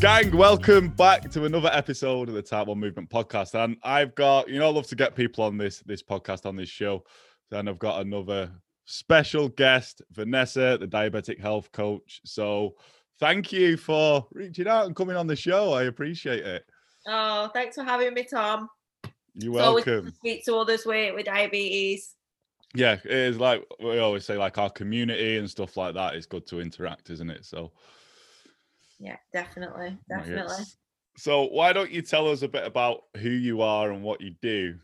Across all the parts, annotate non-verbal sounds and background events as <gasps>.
Gang, welcome back to another episode of the Type 1 Movement Podcast. And I've got, you know, I love to get people on this this podcast, on this show. And I've got another special guest, Vanessa, the diabetic health coach. So thank you for reaching out and coming on the show. I appreciate it. Oh, thanks for having me, Tom. You're It's always good welcome. to speak to others with, with diabetes. Yeah, it is like we always say, like our community and stuff like that is good to interact, isn't it? So Yeah, definitely, oh definitely. So why don't you tell us a bit about who you are and what you do?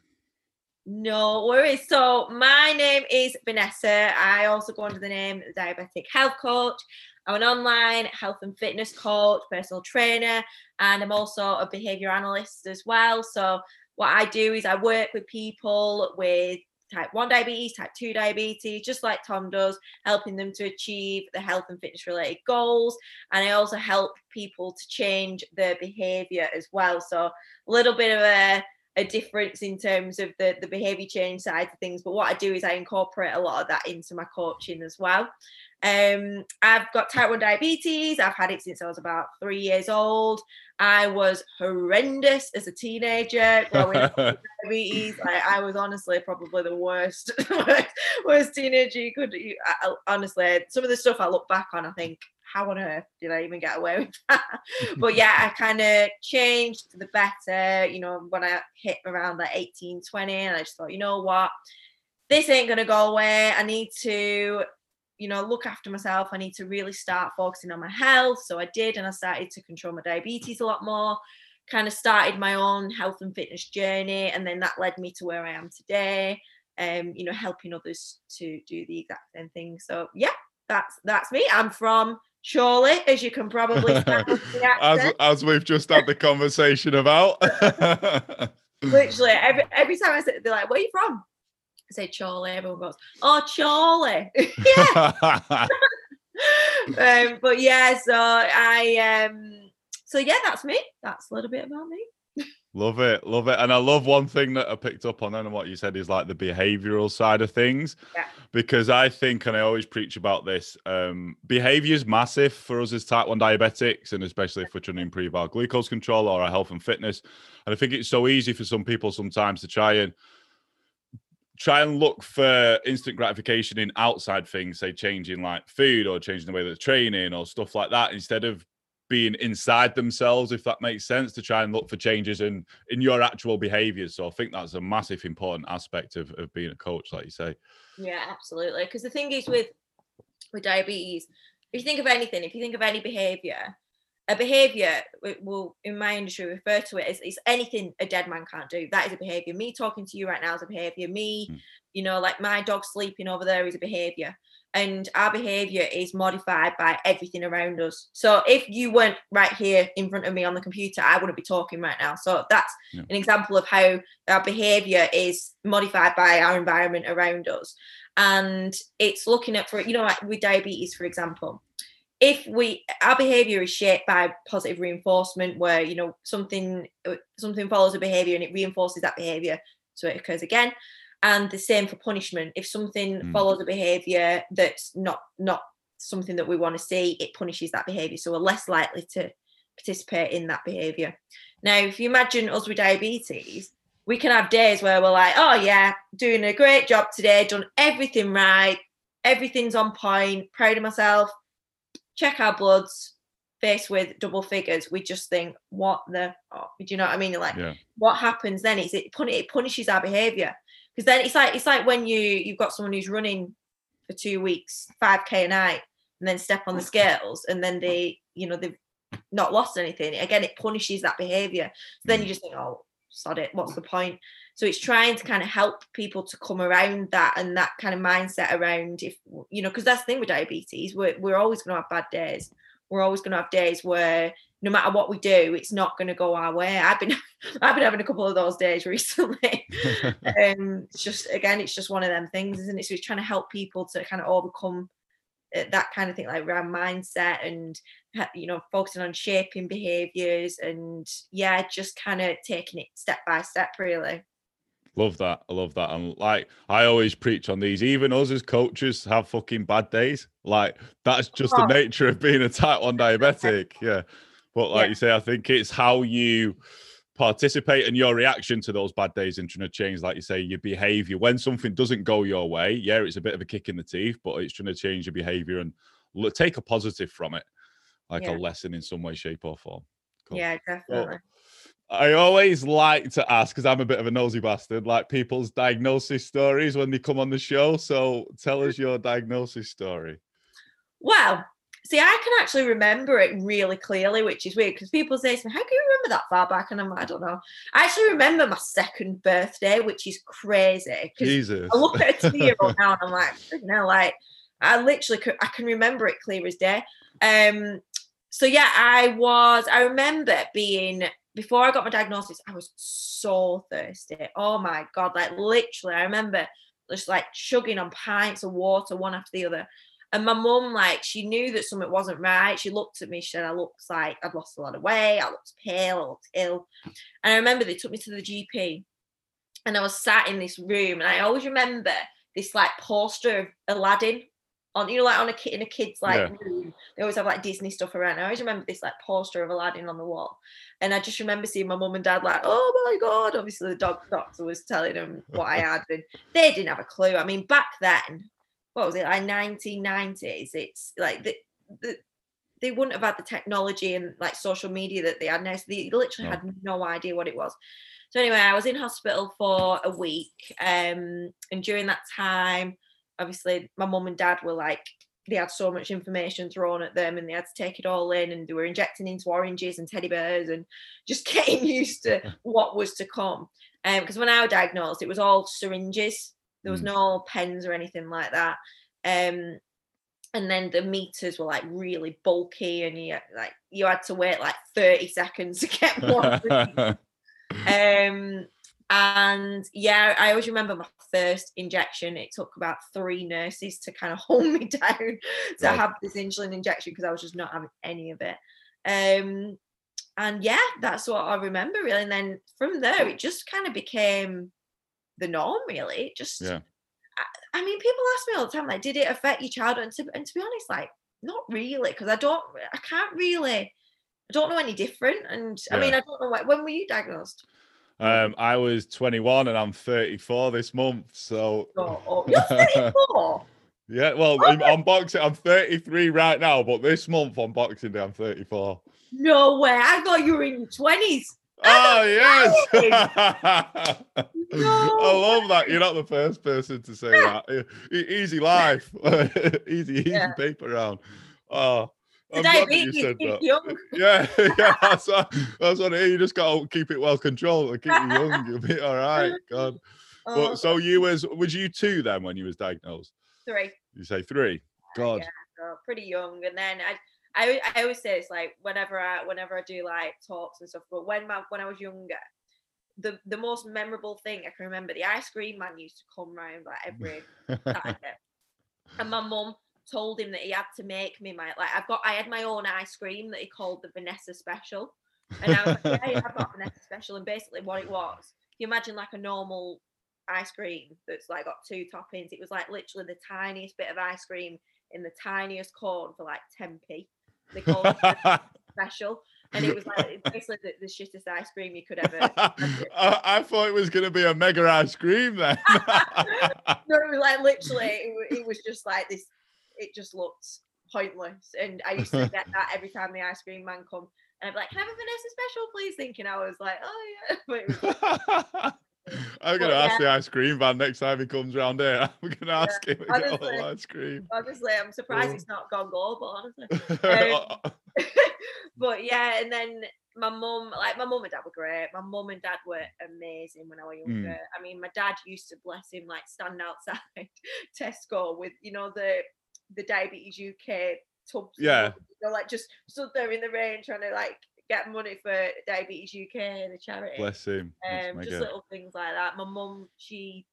No worries. So my name is Vanessa. I also go under the name Diabetic Health Coach. I'm an online health and fitness coach, personal trainer, and I'm also a behavior analyst as well. So what I do is I work with people with type 1 diabetes, type 2 diabetes, just like Tom does, helping them to achieve the health and fitness related goals. And I also help people to change their behavior as well. So a little bit of a a difference in terms of the the behavior change side of things but what i do is i incorporate a lot of that into my coaching as well. Um i've got type 1 diabetes i've had it since i was about three years old. I was horrendous as a teenager growing up <laughs> diabetes. I, I was honestly probably the worst <laughs> worst teenager you could I- honestly some of the stuff i look back on i think how on earth did i even get away with <laughs> that <laughs> but yeah, I kind of changed for the better, you know, when I hit around like 18, 20, and I just thought, you know what, this ain't gonna go away. I need to, you know, look after myself. I need to really start focusing on my health. So I did, and I started to control my diabetes a lot more. Kind of started my own health and fitness journey, and then that led me to where I am today. Um, you know, helping others to do the exact same thing. So yeah, that's that's me. I'm from Chorley, as you can probably tell from the <laughs> as as we've just had the conversation about. <laughs> Literally, every every time I say, they're like, "Where are you from?" I say Chorley. Everyone goes, "Oh, Chorley." <laughs> yeah. um, but yeah, so I um, so yeah, that's me. That's a little bit about me. Love it, love it. And I love one thing that I picked up on and what you said is like the behavioral side of things. Yeah. Because I think, and I always preach about this, um, behavior is massive for us as type 1 diabetics, and especially if we're trying to improve our glucose control or our health and fitness. And I think it's so easy for some people sometimes to try and try and look for instant gratification in outside things, say changing like food or changing the way that they're training or stuff like that, instead of being inside themselves, if that makes sense, to try and look for changes in in your actual behaviors. So I think that's a massive important aspect of, of being a coach, like you say. Yeah, absolutely. Because the thing is with with diabetes, if you think of anything, if you think of any behavior, a behavior w- will in my industry refer to it as it's anything a dead man can't do. That is a behavior. Me talking to you right now is a behavior. Me, Mm. you know, like my dog sleeping over there is a behavior. And our behavior is modified by everything around us. So if you weren't right here in front of me on the computer, I wouldn't be talking right now. So that's Yeah. an example of how our behavior is modified by our environment around us and it's looking at for you know like with diabetes for example if we our behavior is shaped by positive reinforcement where you know something something follows a behavior and it reinforces that behavior so it occurs again and the same for punishment. If something Mm. follows a behavior that's not not something that we want to see it punishes that behavior. So we're less likely to participate in that behavior. Now if you imagine us with diabetes we can have days where we're like oh yeah doing a great job today done everything right everything's on point proud of myself check our bloods faced with double figures. We just think what the oh, do you know what i mean? Like Yeah. what happens then? Is it, pun- it punishes our behavior because then it's like it's like when you you've got someone who's running for two weeks 5k a night and then step on the scales and then they you know they've not lost anything. Again it punishes that behavior. So then you just think oh sod it. What's the point? So it's trying to kind of help people to come around that and that kind of mindset around if you know because that's the thing with diabetes. We're, we're always going to have bad days. We're always going to have days where no matter what we do, it's not going to go our way. I've been <laughs> I've been having a couple of those days recently. <laughs> um, it's just again, it's just one of them things, isn't it? So it's trying to help people to kind of overcome uh, that kind of thing, like around mindset and you know focusing on shaping behaviors and yeah, just kind of taking it step by step, really. Love that. I love that. And like I always preach on these, even us as coaches have fucking bad days. Like that's just oh. the nature of being a type one diabetic. Yeah. But like yeah. you say, I think it's how you participate and your reaction to those bad days and trying to change, like you say, your behavior. When something doesn't go your way, yeah, it's a bit of a kick in the teeth, but it's trying to change your behavior and look, take a positive from it, like yeah. a lesson in some way, shape, or form. Cool. Yeah, definitely. I always like to ask because I'm a bit of a nosy bastard, like people's diagnosis stories when they come on the show. So tell us mm. your diagnosis story. Well, See, I can actually remember it really clearly, which is weird because people say to me, How can you remember that far back? And I'm like, I don't know. I actually remember my second birthday, which is crazy. Jesus. I look at a <laughs> two year old now and I'm like, no, like, I literally could, I can remember it clear as day. Um, so yeah, I was, I remember being, before I got my diagnosis, I was so thirsty. Oh my God. Like, literally, I remember just like chugging on pints of water one after the other. And my mum, like, she knew that something wasn't right. She looked at me, she said, I looked like I'd lost a lot of weight, I looked pale, I looked ill. And I remember they took me to the GP and I was sat in this room. And I always remember this like poster of Aladdin on, you know, like on a kid in a kid's like yeah. room. They always have like Disney stuff around. I always remember this like poster of Aladdin on the wall. And I just remember seeing my mum and dad like, oh my God. Obviously, the dog doctor was telling them what I <laughs> had. And they didn't have a clue. I mean, back then, what was it like 1990s it's like the, the they wouldn't have had the technology and like social media that they had now so they literally had no idea what it was. So anyway i was in hospital for a week um and during that time obviously my mum and dad were like they had so much information thrown at them and they had to take it all in and they were injecting into oranges and teddy bears and just <laughs> getting used to <laughs> what was to come. And because um, when i was diagnosed it was all syringes there was mm. no pens or anything like that. Um, and then the meters were like really bulky, and you like you had to wait like thirty seconds to <laughs> get one. <laughs> um, and yeah, I always remember my first injection. It took about three nurses to kind of <laughs> hold me down to right. have this insulin injection because I was just not having any of it. Um, and yeah, that's what I remember really. And then from there, it just kind of became the norm, really. Just, yeah. I, I, mean, people ask me all the time, like, did it affect your childhood? And to, and to be honest, like, not really, because I don't, I can't really, I don't know any different. And yeah. I mean, I don't know when were you diagnosed? Um, I was 21 and I'm 34 this month. So, oh, <laughs> oh. you're 34. yeah, well, oh, I'm boxing. I'm 33 right now, but this month on Boxing Day, I'm 34. No way! I thought you were in your 20s. Oh yes, <laughs> I love that. You're not the first person to say that. Easy life, <laughs> easy, easy yeah. paper round. Oh, did I'm glad you said that. Young. <laughs> Yeah, yeah, that's what, that's what You just got to keep it well controlled and keep you young. You'll be all right. God. Oh. But so you was was you two then when you was diagnosed? Three. You say three. God. Yeah, so pretty young, and then I I, I always say it's like whenever I whenever I do like talks and stuff. But when my when I was younger, the the most memorable thing I can remember, the ice cream man used to come round like every <laughs> Saturday, and my mum told him that he had to make me my like I've got I had my own ice cream that he called the Vanessa Special, and I was like, yeah, I've got Vanessa Special, and basically what it was, you imagine like a normal ice cream that's like got two toppings. It was like literally the tiniest bit of ice cream in the tiniest cone for like 10p. They called it <laughs> special. And it was like basically the, the shittest ice cream you could ever. <laughs> I, I, thought it was going to be a mega ice cream then. <laughs> no, it was like literally, it, it was just like this. It just looked pointless, and I used to get that every time the ice cream man come, and I'd be like, "Can I have a Vanessa special, please?" Thinking I was like, "Oh yeah," I'm gonna ask the ice cream van next time he comes around here. <laughs> I'm gonna ask yeah, him to honestly, get all ice cream. Honestly, I'm surprised he's not gone global. Honestly, <laughs> um, <laughs> but yeah, and then my mum, like my mum and dad were great. My mum and dad were amazing when I was younger. Mm. I mean, my dad used to bless him, like stand outside Tesco with you know the the diabetes UK tubs. Yeah, you know, like just stood there in the rain trying to like get money for Diabetes UK, the charity. Bless him. Um, just little things like that. My mum, she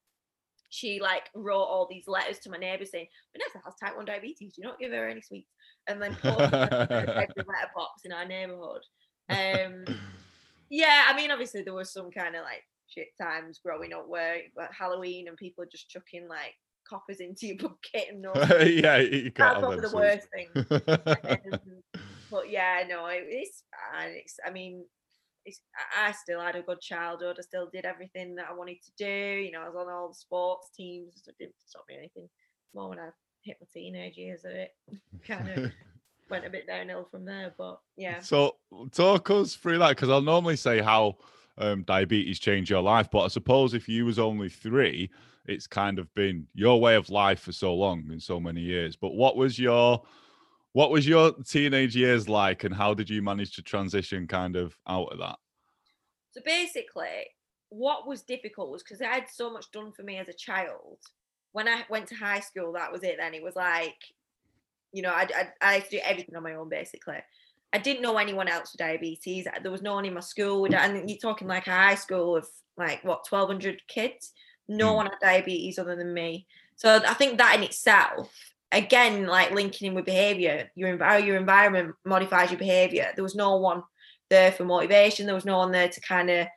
she like wrote all these letters to my neighbours saying, Vanessa has type 1 diabetes, do not give her any sweets. And then posted every <laughs> letterbox in our neighbourhood. Um, <coughs> yeah, I mean, obviously there was some kind of like shit times growing up where like, Halloween and people just chucking like coppers into your <laughs> bucket and no. <laughs> yeah, you can't That's probably the worst thing. But yeah, no, it, it's fine. It's, I mean, it's, I still had a good childhood. I still did everything that I wanted to do. You know, I was on all the sports teams. So it didn't stop me anything. More when I hit my teenage years, it <laughs> kind of <laughs> went a bit downhill from there. But yeah, So talk us through that because I'll normally say how um, diabetes changed your life, but I suppose if you was only three, it's kind of been your way of life for so long and so many years. But what was your what was your teenage years like, and how did you manage to transition kind of out of that? So basically, what was difficult was because I had so much done for me as a child. When I went to high school, that was it. Then it was like, you know, I I, I had to do everything on my own basically. I didn't know anyone else with diabetes. There was no one in my school and you're talking like a high school of like what 1,200 kids. No Mm. one had diabetes other than me. So I think that in itself, again, like linking in with behavior, your how your environment modifies your behavior. There was no one there for motivation. There was no one there to kind of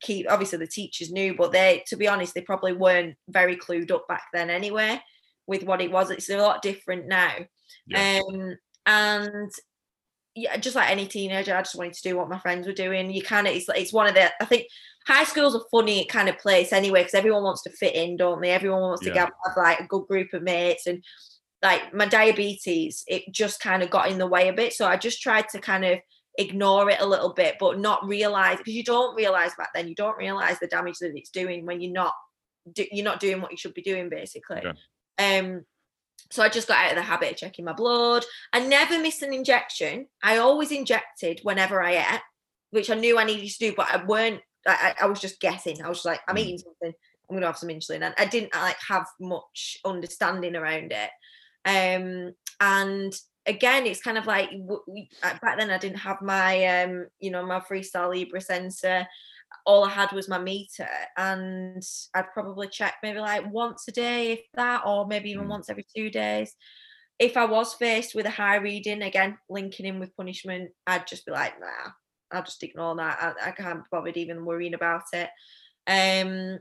keep. Obviously, the teachers knew, but they, to be honest, they probably weren't very clued up back then anyway with what it was. It's a lot different now. Yeah. Um, and yeah, just like any teenager, I just wanted to do what my friends were doing. You kind of, it's like it's one of the. I think high school's a funny kind of place anyway because everyone wants to fit in, don't they? Everyone wants to Yeah. get have like a good group of mates and like my diabetes, it just kind of got in the way a bit. So I just tried to kind of ignore it a little bit, but not realize because you don't realize back then. You don't realize the damage that it's doing when you're not you're not doing what you should be doing basically. Um, so I just got out of the habit of checking my blood. I never missed an injection. I always injected whenever I ate, which I knew I needed to do, but I weren't. I, I I was just guessing. I was just like, I'm Mm. eating something. I'm gonna have some insulin, and I didn't like have much understanding around it. Um, and again, it's kind of like back then I didn't have my um, you know, my Freestyle Libre sensor. All I had was my meter, and I'd probably check maybe like once a day, if that, or maybe even Mm. once every two days. If I was faced with a high reading, again linking in with punishment, I'd just be like, nah, I'll just ignore that. I, I can't be bothered even worrying about it. Um,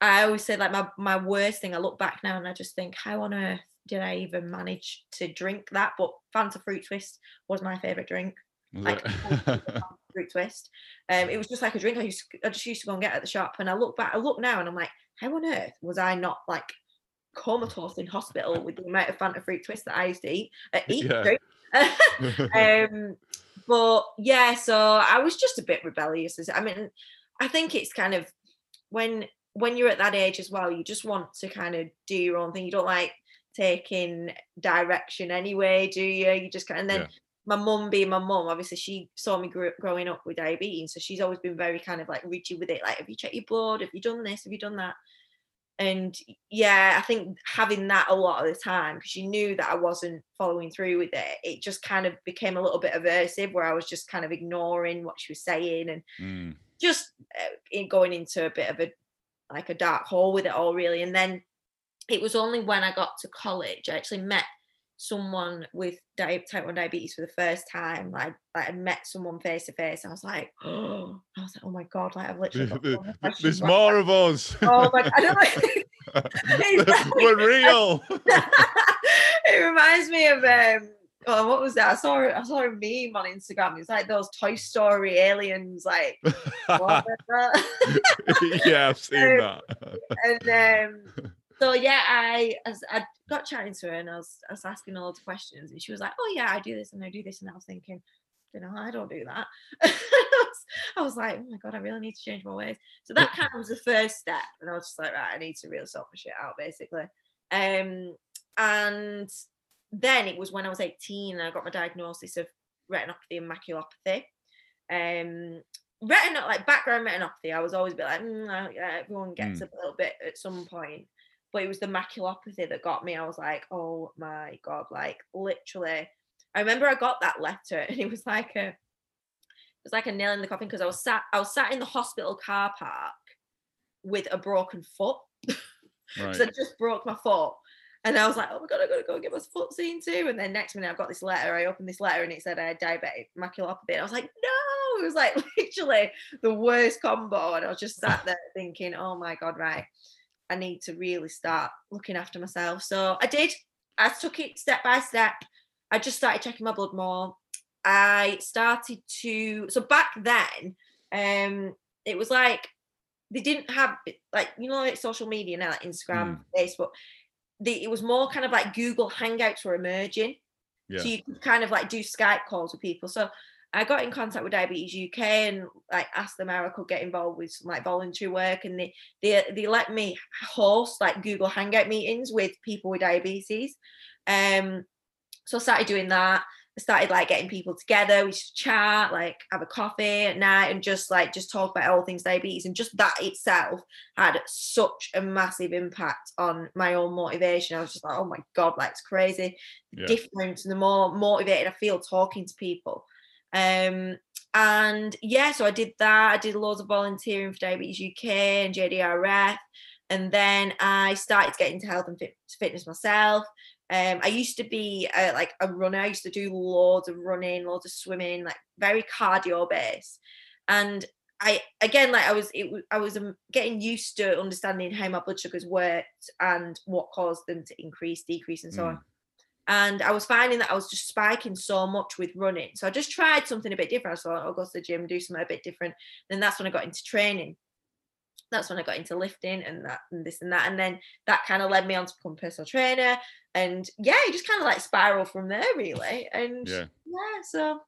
I always say like my my worst thing. I look back now and I just think, how on earth did I even manage to drink that? But Fanta Fruit Twist was my favorite drink. Like? <laughs> Fruit Twist. Um, it was just like a drink I used. To, I just used to go and get at the shop. And I look back, I look now, and I'm like, how on earth was I not like comatose in hospital with the amount of Fanta Fruit Twist that I used to eat? Uh, eat Yeah. <laughs> <laughs> um but yeah so i was just a bit rebellious i mean i think it's kind of when when you're at that age as well you just want to kind of do your own thing you don't like taking direction anyway do you? You just kind and then Yeah. my mum being my mum obviously she saw me grow, growing up with diabetes so she's always been very kind of like rigid with it like have you checked your blood? Have you done this? Have you done that? And yeah i think having that a lot of the time because she knew that i wasn't following through with it it just kind of became a little bit aversive where i was just kind of ignoring what she was saying and Mm. just uh, going into a bit of a like a dark hole with it all really. And then it was only when i got to college i actually met someone with type 1 diabetes for the first time like, like i met someone face to face i was like oh <gasps> i was like oh my god like i've literally <laughs> There's more of us. <laughs> Oh my! I don't know. <laughs> We're real. it reminds me of um. Oh, what was that? I saw I saw a meme on Instagram. It's like those Toy Story aliens, like what was that? yeah, I've seen that. and um, so yeah, I as I got chatting to her and I was I was asking all the questions, and she was like, "Oh yeah, I do this and I do this," and I was thinking, you know, I don't do that. <laughs> I was like, oh my god, I really need to change my ways. So that kind of was the first step, and I was just like, right, I need to really sort my shit out, basically. Um, and then it was when I was 18 and I got my diagnosis of retinopathy and maculopathy. Um, retinal like background retinopathy, I was always a bit like, mm, yeah, everyone gets a little bit at some point. But it was the maculopathy that got me. I was like, oh my god, like literally. I remember I got that letter <laughs> and it was like a it was like a nail in the coffin because I was sat I was sat in the hospital car park with a broken foot. <laughs> Right. So I just broke my foot. And I was like, oh my God, I gotta go and get my foot seen too. And then next minute, I've got this letter. I opened this letter and it said I had diabetic maculopathy. And I was like, no, it was like <laughs> literally the worst combo. And I was just sat there thinking, oh my God, right. I need to really start looking after myself. So I did. I took it step by step. I just started checking my blood more. I started to, so back then, um, it was like they didn't have like you know like social media now like instagram facebook the, it was more kind of like google hangouts were emerging Yeah. so you could kind of like do skype calls with people so i got in contact with diabetes uk and like asked them how i could get involved with some like voluntary work and they they, they let me host like google hangout meetings with people with diabetes um so i started doing that I started like getting people together. We should chat, like have a coffee at night, and just like just talk about all things diabetes. And just that itself had such a massive impact on my own motivation. I was just like, oh my god, like it's crazy. The Yeah. difference, and the more motivated I feel talking to people. Um, and yeah, so I did that. I did loads of volunteering for Diabetes UK and JDRF, and then I started getting to into health and fit, fitness myself. Um, I used to be uh, like a runner. I used to do loads of running, loads of swimming, like very cardio based. And I again, like I was, it, I was um, getting used to understanding how my blood sugars worked and what caused them to increase, decrease, and so Mm. on. And I was finding that I was just spiking so much with running. So I just tried something a bit different. I thought I'll go to the gym, and do something a bit different. Then that's when I got into training. That's when I got into lifting and that and this and that. And then that kind of led me on to become a personal trainer. And yeah, you just kind of like spiral from there, really. And Yeah. yeah, so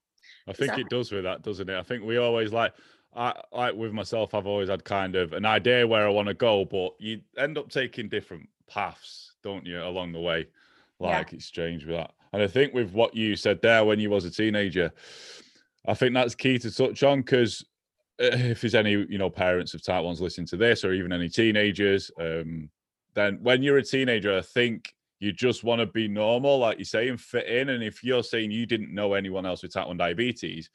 I think Exactly. it does with that, doesn't it? I think we always like, I like with myself. I've always had kind of an idea where I want to go, but you end up taking different paths, don't you, along the way? Yeah. Like it's strange with that. And I think with what you said there when you was a teenager, I think that's key to touch on because if there's any you know parents of type ones listening to this, or even any teenagers, um, then when you're a teenager, I think you just want to be normal, like you say, and fit in. And if you're saying you didn't know anyone else with type 1 diabetes,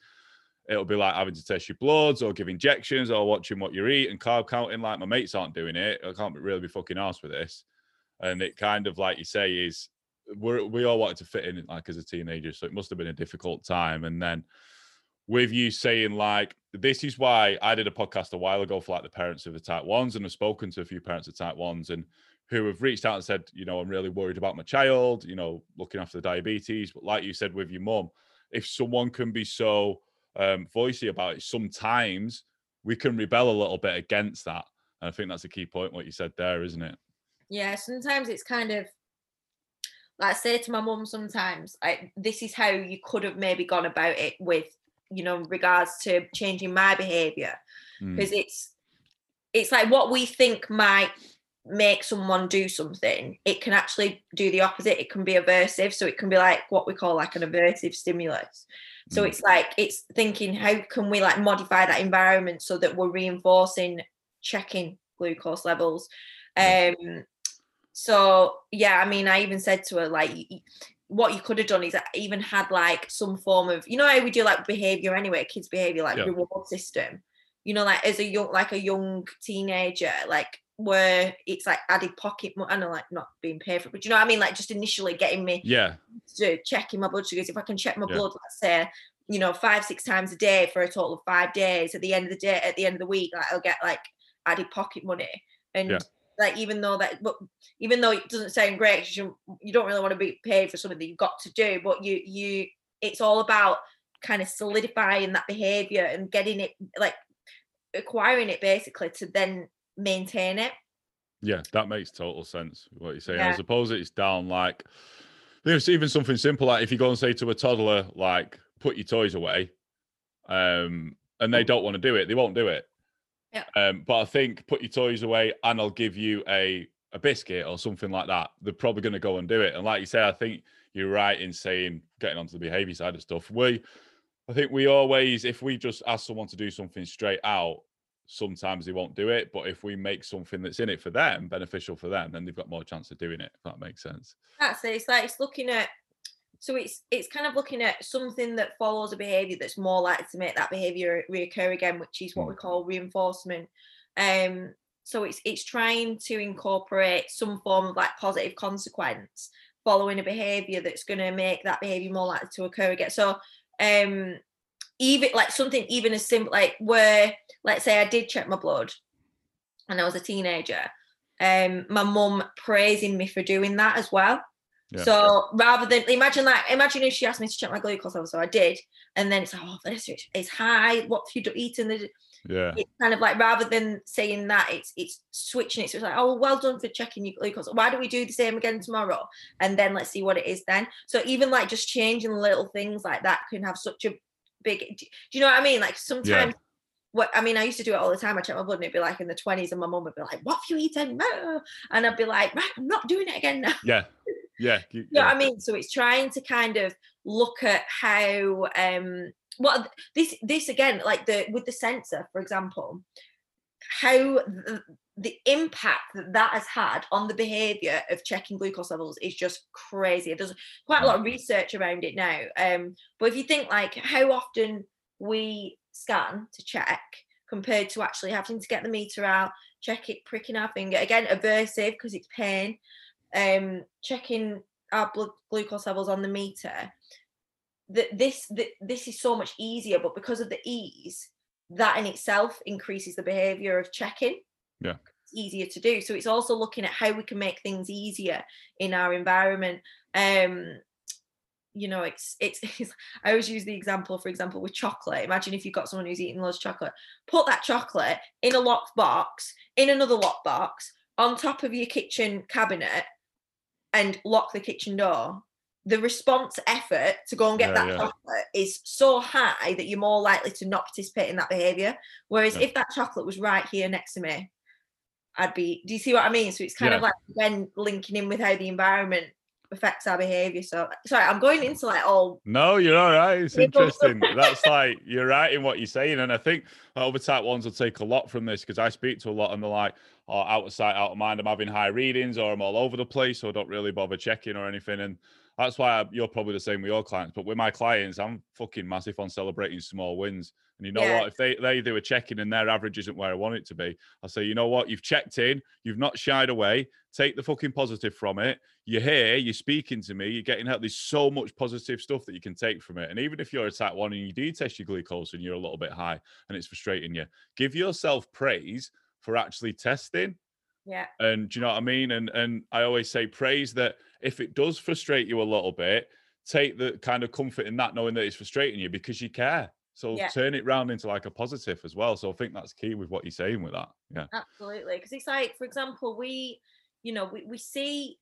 it'll be like having to test your bloods or give injections or watching what you eat and carb counting. Like my mates aren't doing it. I can't really be fucking arsed with this. And it kind of like you say is we're, we all wanted to fit in like as a teenager. So it must have been a difficult time. And then with you saying like this is why I did a podcast a while ago for like the parents of the type ones and I've spoken to a few parents of type ones and who have reached out and said, you know, I'm really worried about my child, you know, looking after the diabetes. But like you said with your mum, if someone can be so um, voicey about it, sometimes we can rebel a little bit against that. And I think that's a key point, what you said there, isn't it? yeah, sometimes it's kind of like I say to my mum sometimes, I, this is how you could have maybe gone about it with, you know, regards to changing my behavior. Mm, because it's it's like what we think might make someone do something it can actually do the opposite it can be aversive so it can be like what we call like an aversive stimulus so Mm. it's like it's thinking how can we like modify that environment so that we're reinforcing checking glucose levels um so yeah i mean i even said to her like what you could have done is I even had like some form of you know how we do like behavior anyway kids behavior like Yeah. reward system you know like as a young like a young teenager like where it's like added pocket money i know like not being paid for it, but you know what i mean like just initially getting me yeah, to checking my blood sugars if i can check my Yeah. blood let's say you know five six times a day for a total of five days at the end of the day at the end of the week like i'll get like added pocket money and Yeah. Like even though that but even though it doesn't sound great you, you don't really want to be paid for something that you've got to do but you you it's all about kind of solidifying that behavior and getting it like acquiring it basically to then maintain it yeah, that makes total sense. What you're saying. Yeah. I suppose it's down like there's even something simple like if you go and say to a toddler, like, put your toys away, um, and they don't want to do it, they won't do it. Yeah. Um, but I think put your toys away and I'll give you a a biscuit or something like that. They're probably going to go and do it. And like you say, I think you're right in saying getting onto the behavior side of stuff. We, I think we always, if we just ask someone to do something straight out, sometimes they won't do it. But if we make something that's in it for them, beneficial for them, then they've got more chance of doing it. If that makes sense. That's it. It's like it's looking at so it's it's kind of looking at something that follows a behavior that's more likely to make that behavior reoccur again which is what we Mm. call reinforcement. Um so it's it's trying to incorporate some form of like positive consequence following a behavior that's going to make that behavior more likely to occur again. So um even like something even as simple like where let's say i did check my blood and i was a teenager um my mum praising me for doing that as well Yeah. so rather than imagine like imagine if she asked me to check my glucose level so i did and then it's like oh this is- it's high what have you eaten the Yeah. it's kind of like rather than saying that it's it's switching it so it's like oh well done for checking your glucose why don't we do the same again tomorrow and then let's see what it is then so even like just changing little things like that can have such a big do you know what i mean like sometimes what I mean, I used to do it all the time. I check my blood and it'd be like in the 20s, and my mum would be like, What have you eaten? And I'd be like, Right, I'm not doing it again now. Yeah. <laughs> Yeah. you- know what I mean? So it's trying to kind of look at how um what this this again, like the with the sensor, for example, how the, the impact that that has had on the behavior of checking glucose levels is just crazy. There's quite a lot of research around it now. Um, but if you think like how often we scan to check compared to actually having to get the meter out, check it, pricking our finger again, aversive because it's pain, um, checking our blood glucose levels on the meter. That this th- this is so much easier, but because of the ease, that in itself increases the behavior of checking. Yeah. It's easier to do. So it's also looking at how we can make things easier in our environment. Um, you know, it's, it's <laughs> it's I always use the example, for example, with chocolate. Imagine if you've got someone who's eating loads of chocolate, put that chocolate in a locked box, in another locked box, on top of your kitchen cabinet, and lock the kitchen door. The response effort to go and get Yeah, that yeah. chocolate is so high that you're more likely to not participate in that behavior. Whereas Yeah. if that chocolate was right here next to me, I'd be. Do you see what I mean? So it's kind of like when linking in with how the environment affects our behavior. So sorry, I'm going into like all No, you're all right. It's interesting. That's like you're right in what you're saying, and I think uh, other type ones will take a lot from this because I speak to a lot, and they're like, "Oh, out of sight, out of mind. I'm having high readings, or I'm all over the place, so I don't really bother checking or anything." And that's why I, you're probably the same with your clients. But with my clients, I'm fucking massive on celebrating small wins. And you know Yeah. what? If they they do a checking and their average isn't where I want it to be, I'll say, you know what? You've checked in. You've not shied away. Take the fucking positive from it. You're here. You're speaking to me. You're getting help. There's so much positive stuff that you can take from it. And even if you're a type one and you do test your glucose and you're a little bit high and it's frustrating you, give yourself praise for actually testing. yeah, And do you know what I mean? And and I always say praise that if it does frustrate you a little bit, take the kind of comfort in that, knowing that it's frustrating you because you care. So Yeah. turn it round into like a positive as well. So I think that's key with what you're saying with that. Yeah. absolutely. Because it's like, for example, we, you know, we, we see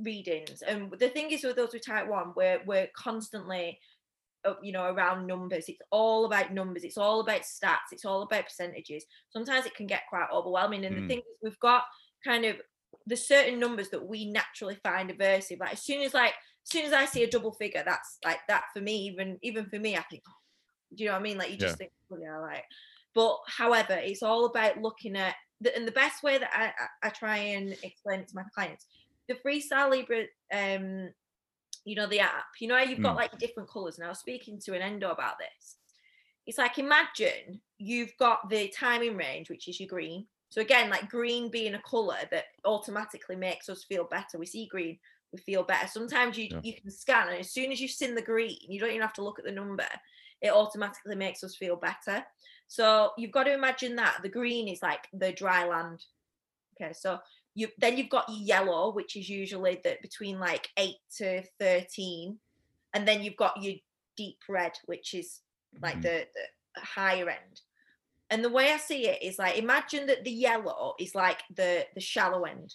readings, and the thing is with those with type one, we're we're constantly you know around numbers. It's all about numbers. It's all about stats. It's all about percentages. Sometimes it can get quite overwhelming. And Mm. the thing is we've got kind of the certain numbers that we naturally find aversive. Like as soon as like as soon as i see a double figure that's like that for me even even for me i think oh, do you know what i mean? Like you just Yeah. think oh, yeah like but however it's all about looking at the, and the best way that I, I, I try and explain it to my clients the freestyle libre um you know the app. You know how you've got Mm. like different colors and i was speaking to an endo about this. It's like imagine you've got the time in range which is your green. So again like green being a color that automatically makes us feel better. We see green we feel better. Sometimes you Yeah. you can scan and as soon as you've seen the green you don't even have to look at the number it automatically makes us feel better. So you've got to imagine that the green is like the dry land. Okay so you then you've got your yellow which is usually that between like 8 to 13 and then you've got your deep red which is like Mhm. the, the higher end. And the way i see it is like imagine that the yellow is like the the shallow end.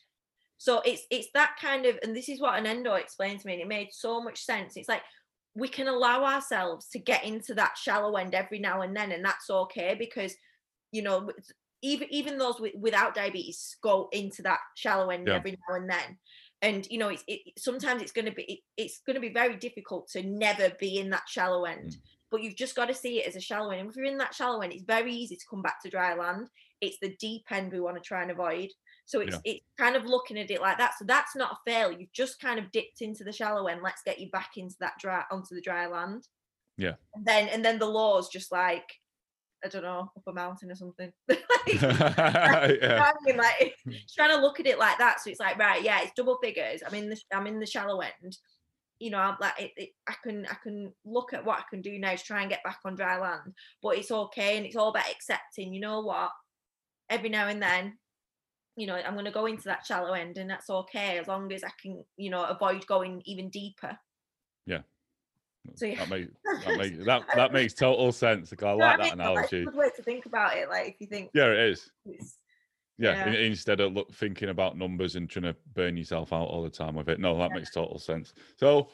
So it's it's that kind of and this is what an endo explained to me and it made so much sense. It's like we can allow ourselves to get into that shallow end every now and then and that's okay because you know even even those with, without diabetes go into that shallow end Yeah. every now and then and you know it's it, sometimes it's going to be it, it's going to be very difficult to never be in that shallow end Mm. but you've just got to see it as a shallow end. And if you're in that shallow end, it's very easy to come back to dry land. it's the deep end we want to try and avoid. So it's Yeah. it's kind of looking at it like that. So that's not a fail. You've just kind of dipped into the shallow end. Let's get you back into that dry onto the dry land. Yeah. And then and then the law's just like I don't know, up a mountain or something. <laughs> Like, <laughs> yeah. <laughs> I mean, like hmm. trying to look at it like that. So it's like, right, yeah, it's double figures. I'm in the I'm in the shallow end. You know, I'm like it, it, I can I can look at what I can do now to try and get back on dry land. But it's okay, and it's all about accepting. You know what? Every now and then, you know, I'm going to go into that shallow end, and that's okay as long as I can, you know, avoid going even deeper. So yeah. That makes <laughs> that makes that, that makes total sense. Like, I know like that mean? Like, it's analogy. a good way to think about it. Like if you think, Yeah, it is. Yeah, Yeah. in- instead of look, thinking about numbers and trying to burn yourself out all the time with it. No, that Yeah. makes total sense. So,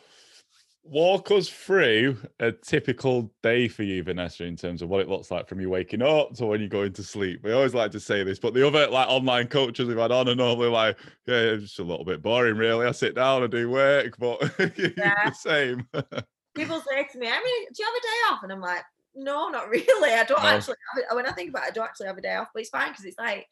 walk us through a typical day for you, Vanessa, in terms of what it looks like from you waking up to when you go into sleep. We always like to say this, but the other like online coaches we've had on are normally like, yeah, it's just a little bit boring, really. I sit down and do work, but <laughs> you're Yeah. the same. <laughs> people say to me, I mean, do you have a day off? And I'm like, no, not <laughs> really. I don't No. actually. Have it. When I think about it, I don't actually have a day off, but it's fine because it's like,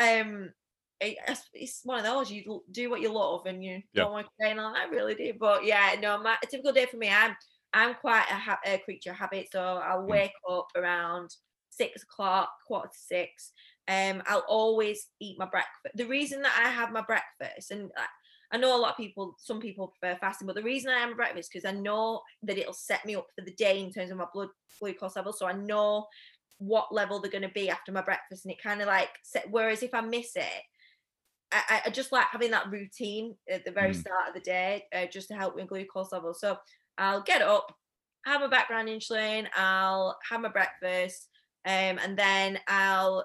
um, it- it's, it's one of those. You do what you love, and you Yeah. don't want to. And I really do, but yeah, no. My a typical day for me, I'm I'm quite a, ha- a creature of habit, so I'll Mm. wake up around six o'clock, quarter to six. Um, I'll always eat my breakfast. The reason that I have my breakfast, and I, I know a lot of people, some people prefer fasting, but the reason I have a breakfast because I know that it'll set me up for the day in terms of my blood glucose level. So I know what level they're going to be after my breakfast, and it kind of like set. Whereas if I miss it, I, I- I just like having that routine at the very Mm. start of the day, uh, just to help with glucose level. So I'll get up, have my background insulin, I'll have my breakfast, um, and then I'll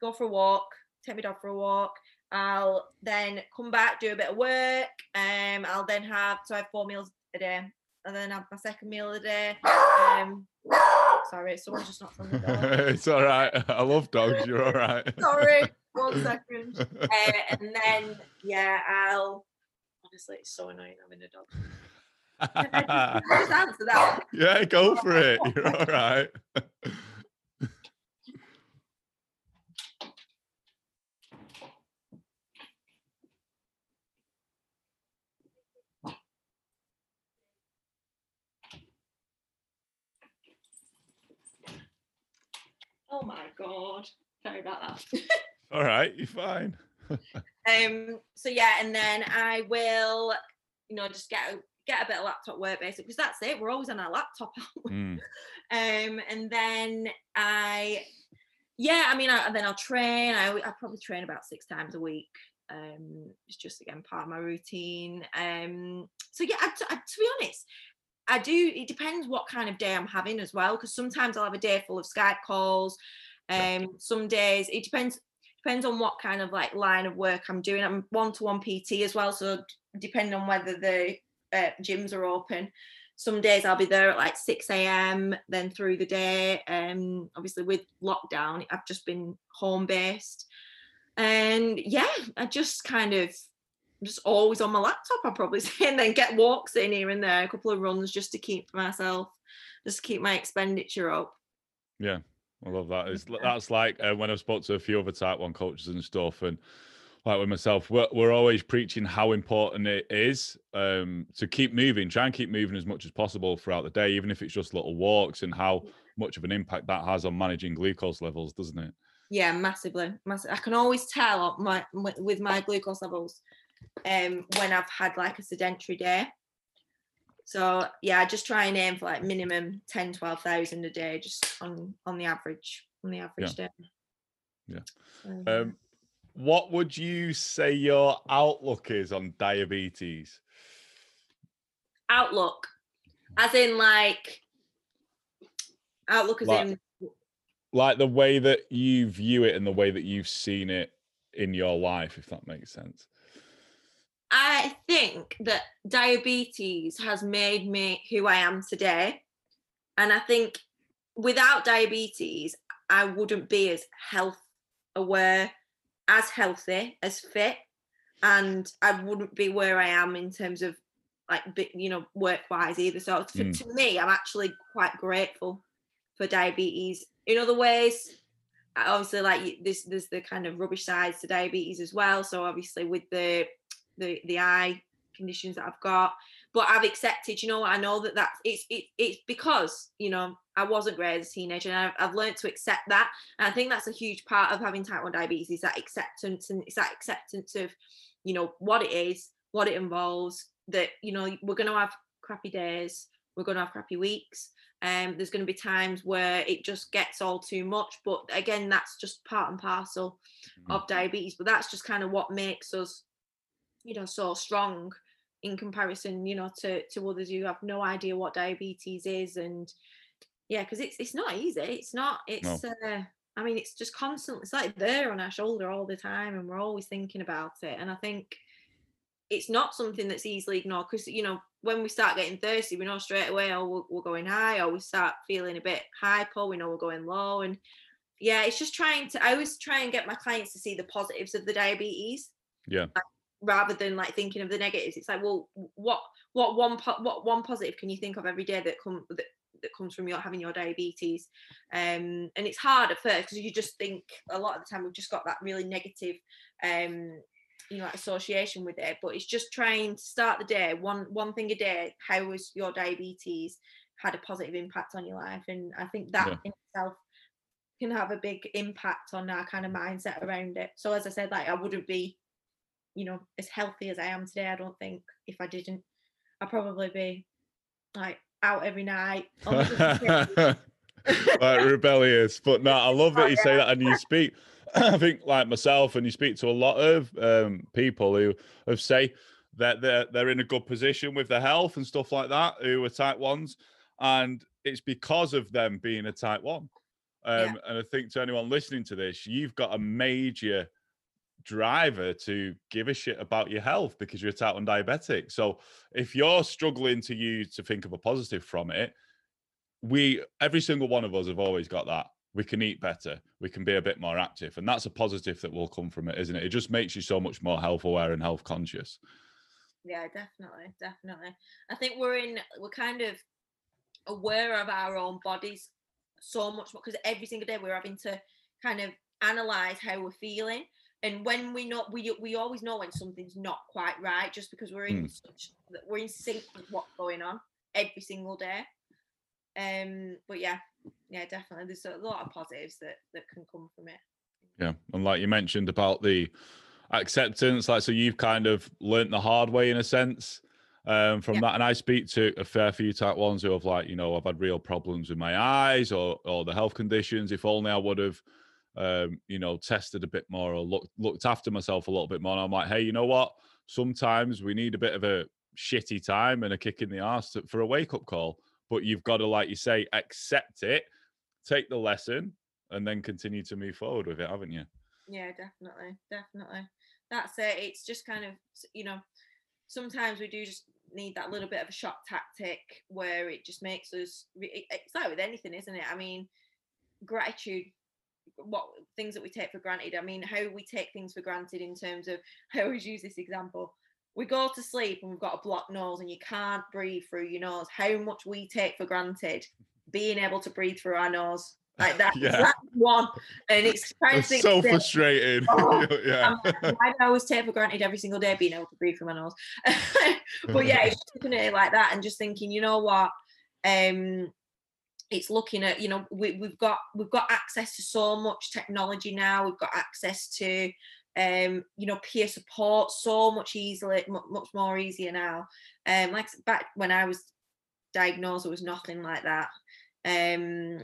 go for a walk, take my dog for a walk. I'll then come back, do a bit of work. Um, I'll then have so I have four meals a day, and then have my second meal a day. Um, sorry, someone just knocked on the door. <laughs> it's all right. I love dogs. You're all right. Sorry, one <laughs> second. Uh, and then yeah, I'll. Honestly, it's so annoying having a dog. <laughs> I just answer that. yeah, go for it. You're all right. Oh my god. Sorry about that. <laughs> All right, you're fine. Um. So yeah, and then I will, you know, just get a, get a bit of laptop work basically because that's it. We're always on our laptop. Mm, <laughs> um. And then I, yeah, I mean, I, then I'll train. I I probably train about six times a week. Um. It's just again part of my routine. Um. So yeah, I, I, to be honest. I do. It depends what kind of day I'm having as well, because sometimes I'll have a day full of Skype calls. Um, some days it depends depends on what kind of like line of work I'm doing. I'm one to one PT as well, so depending on whether the uh, gyms are open. Some days I'll be there at like 6 a.m. Then through the day. Um, obviously with lockdown, I've just been home based, and yeah, I just kind of just always on my laptop. I probably <laughs> say, and then get walks in here and there, a couple of runs just to keep myself, just to keep my expenditure up. yeah, I love that. It's, that's like uh, when I've spoke to a few other Type One coaches and stuff, and like with myself, we're, we're always preaching how important it is um, to keep moving, try and keep moving as much as possible throughout the day, even if it's just little walks, and how much of an impact that has on managing glucose levels, doesn't it? Yeah, massively. Massive. I can always tell my wi- with my glucose levels um when I've had like a sedentary day. So yeah, I just try and aim for like minimum 10, 12,000 a day just on on the average on the average day. Yeah. Um, what would you say your outlook is on diabetes? outlook as in like outlook as Like- in Like the way that you view it and the way that you've seen it in your life, if that makes sense. I think that diabetes has made me who I am today. And I think without diabetes, I wouldn't be as health aware, as healthy, as fit. And I wouldn't be where I am in terms of like, you know, work wise either. So to, Mm. to me, I'm actually quite grateful for diabetes. In other ways, obviously like this there's the kind of rubbish sides to diabetes as well so obviously with the the the eye conditions that I've got but I've accepted you know I know that that's it's it, it's because you know I wasn't great as a teenager and I've, I've learned to accept that and I think that's a huge part of having type 1 diabetes is that acceptance and it's that acceptance of you know what it is what it involves that you know we're going to have crappy days we're going to have crappy weeks um, there's going to be times where it just gets all too much, but again, that's just part and parcel mm-hmm. of diabetes. But that's just kind of what makes us, you know, so strong in comparison, you know, to to others who have no idea what diabetes is, and yeah, because it's it's not easy. It's not. It's. No. Uh, I mean, it's just constant. It's like there on our shoulder all the time, and we're always thinking about it. And I think it's not something that's easily ignored because you know when we start getting thirsty, we know straight away, oh, we're, we're going high, or we start feeling a bit hyper, we know we're going low. And yeah, it's just trying to, I always try and get my clients to see the positives of the diabetes. Yeah. Like, rather than like thinking of the negatives. It's like, well, what, what one, po- what one positive can you think of every day that come, that, that comes from your having your diabetes um and it's hard at first because you just think a lot of the time we've just got that really negative um you know association with it but it's just trying to start the day one one thing a day how was your diabetes had a positive impact on your life and i think that yeah. in itself can have a big impact on our kind of mindset around it so as i said like i wouldn't be you know as healthy as i am today i don't think if i didn't i'd probably be like out every night <laughs> like <laughs> rebellious but no i love that you say that and you speak <clears throat> I think like myself, and you speak to a lot of um, people who have say that they're they're in a good position with their health and stuff like that, who are type ones, and it's because of them being a type one. Um, yeah. And I think to anyone listening to this, you've got a major driver to give a shit about your health because you're a type 1 diabetic. So if you're struggling to you to think of a positive from it, we every single one of us have always got that we can eat better, we can be a bit more active. And that's a positive that will come from it, isn't it? It just makes you so much more health aware and health conscious. Yeah, definitely. Definitely. I think we're in, we're kind of aware of our own bodies so much more because every single day we're having to kind of analyze how we're feeling. And when we know, we we always know when something's not quite right, just because we're in mm. such, we're in sync with what's going on every single day. Um, but yeah, yeah, definitely. There's a lot of positives that that can come from it. Yeah, and like you mentioned about the acceptance, like so you've kind of learnt the hard way in a sense um, from yeah. that. And I speak to a fair few type ones who have like, you know, I've had real problems with my eyes or or the health conditions. If only I would have, um, you know, tested a bit more or looked looked after myself a little bit more. And I'm like, hey, you know what? Sometimes we need a bit of a shitty time and a kick in the ass to, for a wake up call but you've got to, like you say, accept it, take the lesson, and then continue to move forward with it, haven't you? Yeah, definitely, definitely. That's it. It's just kind of, you know, sometimes we do just need that little bit of a shock tactic where it just makes us. It's like with anything, isn't it? I mean, gratitude what things that we take for granted. I mean, how we take things for granted in terms of <laughs> I always use this example we go to sleep and we've got a blocked nose and you can't breathe through your nose. How much we take for granted being able to breathe through our nose. Like that, <laughs> yeah. that one, and it's <laughs> of so frustrating. Oh, yeah, I always take for granted every single day being able to breathe through my nose. but yeah, it's looking at it like that and just thinking, you know what, um, it's looking at you know we, we've got we've got access to so much technology now. We've got access to um, you know, peer support so much easily, much more easier now. Um, like back when I was diagnosed, it was nothing like that. Um,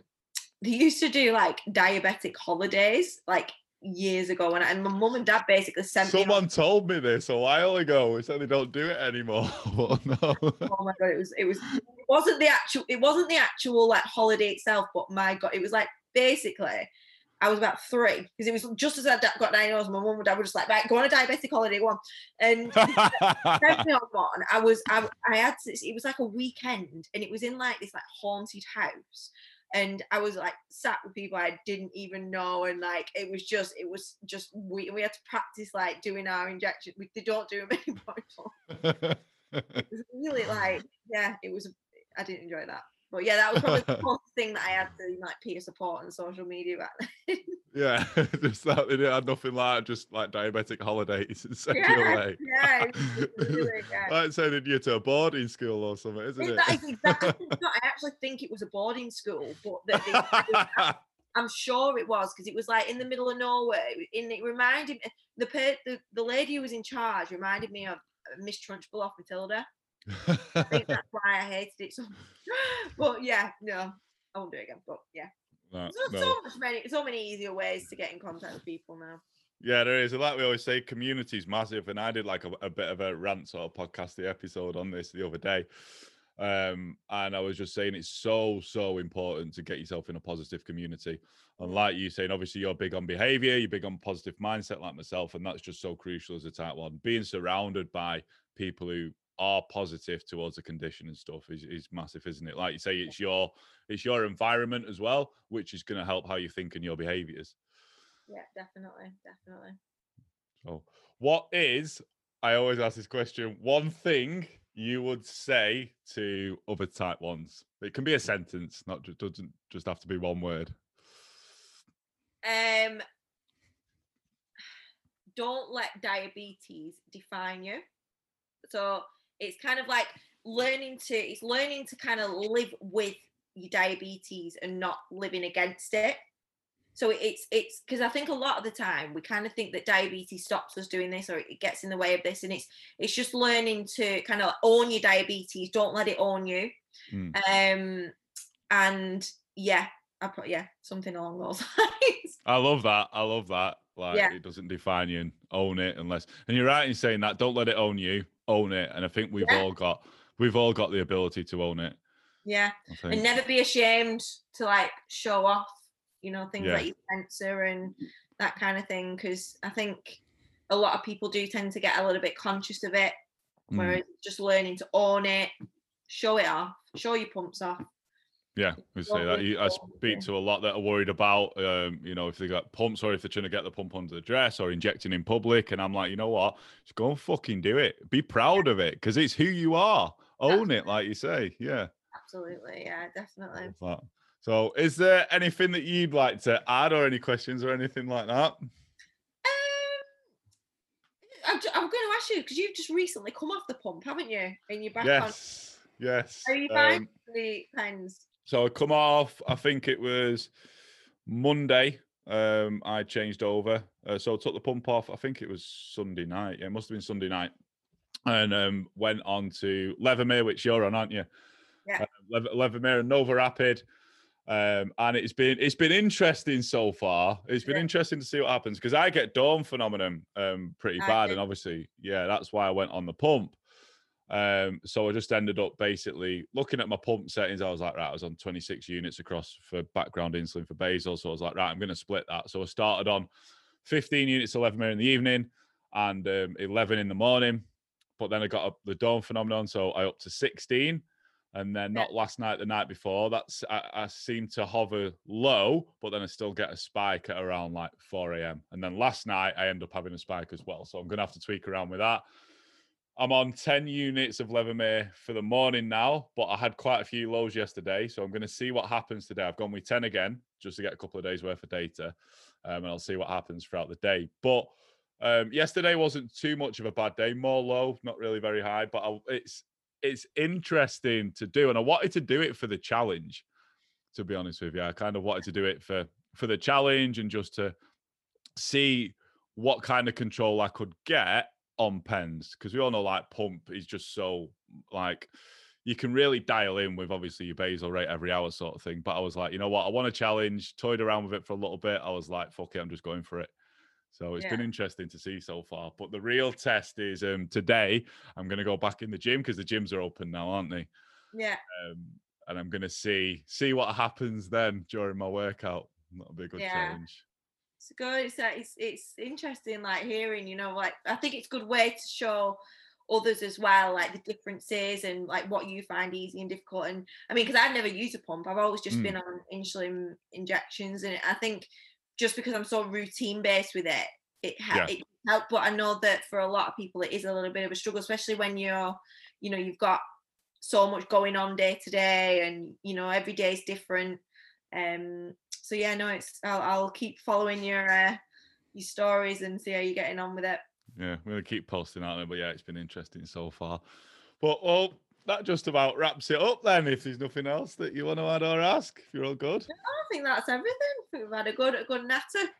they used to do like diabetic holidays, like years ago, and, and my mum and dad basically sent Someone me. Someone told me this a while ago. They said they don't do it anymore. <laughs> oh no! Oh my god! It was it was it wasn't the actual it wasn't the actual like holiday itself, but my god, it was like basically I was about three because it was just as I got diagnosed. My mum and dad were just like, right, go on a diabetic holiday, go on. And <laughs> on one, I was, I, I had, to, it was like a weekend, and it was in like this like haunted house, and I was like sat with people I didn't even know, and like it was just, it was just we we had to practice like doing our injections. We they don't do them <laughs> anymore. <laughs> it was really like, yeah, it was. I didn't enjoy that. But yeah, that was probably the <laughs> most thing that I had to like peer support and social media back then. <laughs> Yeah, <laughs> just that they didn't nothing like just like diabetic holidays and send you Yeah, away. yeah, really, yeah. like sending you to a boarding school or something, isn't It- that is exactly, I actually think it was a boarding school, but I'm sure it was because it was like in the middle of nowhere. And it reminded me the, the the lady who was in charge reminded me of uh, Miss Trunchbull off Matilda. I think that's <laughs> why I hated it so. But yeah, no, I won't do it again. But yeah, there's no. so much many, so many easier ways to get in contact with people now. Yeah, there is. Like we always say, community's massive. And I did like a, a bit of a rant sort of podcast the episode on this the other day. Um, and I was just saying it's so, so important to get yourself in a positive community. And like you saying, obviously you're big on behavior, you're big on positive mindset like myself, and that's just so crucial as a type one. Being surrounded by people who are positive towards the condition and stuff is, is massive, isn't it? Like you say, it's your it's your environment as well, which is going to help how you think and your behaviors. Yeah, definitely, definitely. So, what is, I always ask this question, one thing you would say to other type ones? It can be a sentence, not just doesn't just have to be one word. Um, don't let diabetes define you. So it's kind of like learning to it's learning to kind of live with your diabetes and not living against it. So it's it's because I think a lot of the time we kind of think that diabetes stops us doing this or it gets in the way of this, and it's it's just learning to kind of own your diabetes. Don't let it own you. Mm. Um, and yeah, I put yeah something along those <laughs> lines. I love that. I love that. Like Yeah. it doesn't define you and own it unless and you're right in saying that. Don't let it own you, own it. And I think we've Yeah. all got we've all got the ability to own it. Yeah. And never be ashamed to like show off you know things Yeah. like your cancer and that kind of thing because i think a lot of people do tend to get a little bit conscious of it Mm. whereas just learning to own it show it off show your pumps off Yeah, we say that. I speak to a lot that are worried about, um, you know, if they got pumps or if they're trying to get the pump under the dress or injecting in public. And I'm like, you know what? Just go and fucking do it. Be proud of it because it's who you are. Own it, like you say. Yeah. absolutely yeah definitely. So, is there anything that you'd like to add or any questions or anything like that? um I'm, going to ask you because you've just recently come off the pump haven't you and you're back Yes. Yes. are you Um, fine the pens So I come off. I think it was Monday. Um, I changed over. Uh, so I took the pump off. I think it was Sunday night. Yeah, it must have been Sunday night. And um, went on to Levemir, which you're on, aren't you? Yeah. Uh, Lever- Levemir and NovoRapid. Um, and it's been it's been interesting so far. It's been Yeah. interesting to see what happens because I get dawn phenomenon um pretty I bad, do. and obviously, yeah, that's why I went on the pump. Um, so I just ended up basically looking at my pump settings. I was like, right, I was on 26 units across for background insulin for basal. So I was like, right, I'm going to split that. So I started on 15 units of Levemir in the evening and um, 11 in the morning. But then I got up the dawn phenomenon, so I up to 16. And then not last night, the night before. That's I, I seem to hover low, but then I still get a spike at around like 4 a.m. And then last night I end up having a spike as well. So I'm gonna have to tweak around with that. I'm on 10 units of Levemir for the morning now, but I had quite a few lows yesterday. So I'm going to see what happens today. I've gone with 10 again just to get a couple of days worth of data. Um, and I'll see what happens throughout the day. But um, yesterday wasn't too much of a bad day, more low, not really very high, but I, it's it's interesting to do. And I wanted to do it for the challenge, to be honest with you. I kind of wanted to do it for for the challenge and just to see what kind of control I could get on pens because we all know like pump is just so like you can really dial in with obviously your basal rate every hour sort of thing. But I was like, you know what, I want to challenge, toyed around with it for a little bit. I was like, fuck it, I'm just going for it. So it's been interesting to see so far. But the real test is um today I'm gonna go back in the gym because the gyms are open now, aren't they? yeah Um and I'm gonna see see what happens then during my workout. That'll be a good Yeah. challenge. It's good it's, it's it's interesting like hearing you know like i think it's a good way to show others as well like the differences and like what you find easy and difficult. And i mean because i've never used a pump. I've always just Mm. been on insulin injections. And i think just because i'm so routine based with it it, ha- Yeah. it helped but i know that for a lot of people it is a little bit of a struggle especially when you're you know you've got so much going on day to day and you know every day is different. Um so yeah, no, it's I'll, I'll keep following your uh, your stories and see how you're getting on with it. Yeah, we're gonna keep posting out there, but yeah, it's been interesting so far. But well, that just about wraps it up then. If there's nothing else that you want to add or ask, if you're all good. I think that's everything. We've had a good a good natter.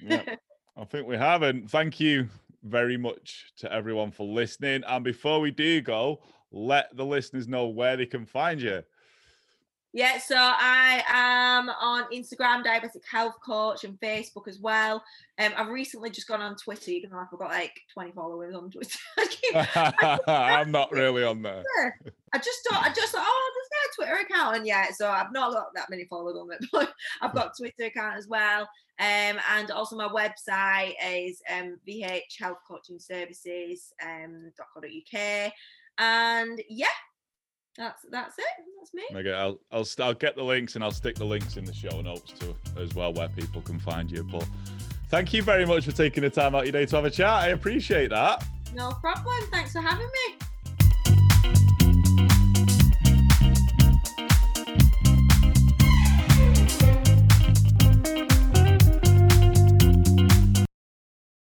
Yeah, I think we have. And thank you very much to everyone for listening. And before we do go, let the listeners know where they can find you. Yeah, so I am on Instagram, diabetic health coach, and Facebook as well. Um, I've recently just gone on Twitter, even though I've got like 20 followers on Twitter. <laughs> <laughs> I'm not really on there. I just thought, I just thought, oh, there's no Twitter account, and yeah, so I've not got that many followers on it, <laughs> but I've got Twitter account as well. Um, and also my website is um, VH Health Coaching Services um, .co.uk. And yeah, that's that's it. That's me. Okay, I'll I'll I'll get the links and I'll stick the links in the show notes too as well where people can find you. But thank you very much for taking the time out your day to have a chat. I appreciate that. No problem. Thanks for having me.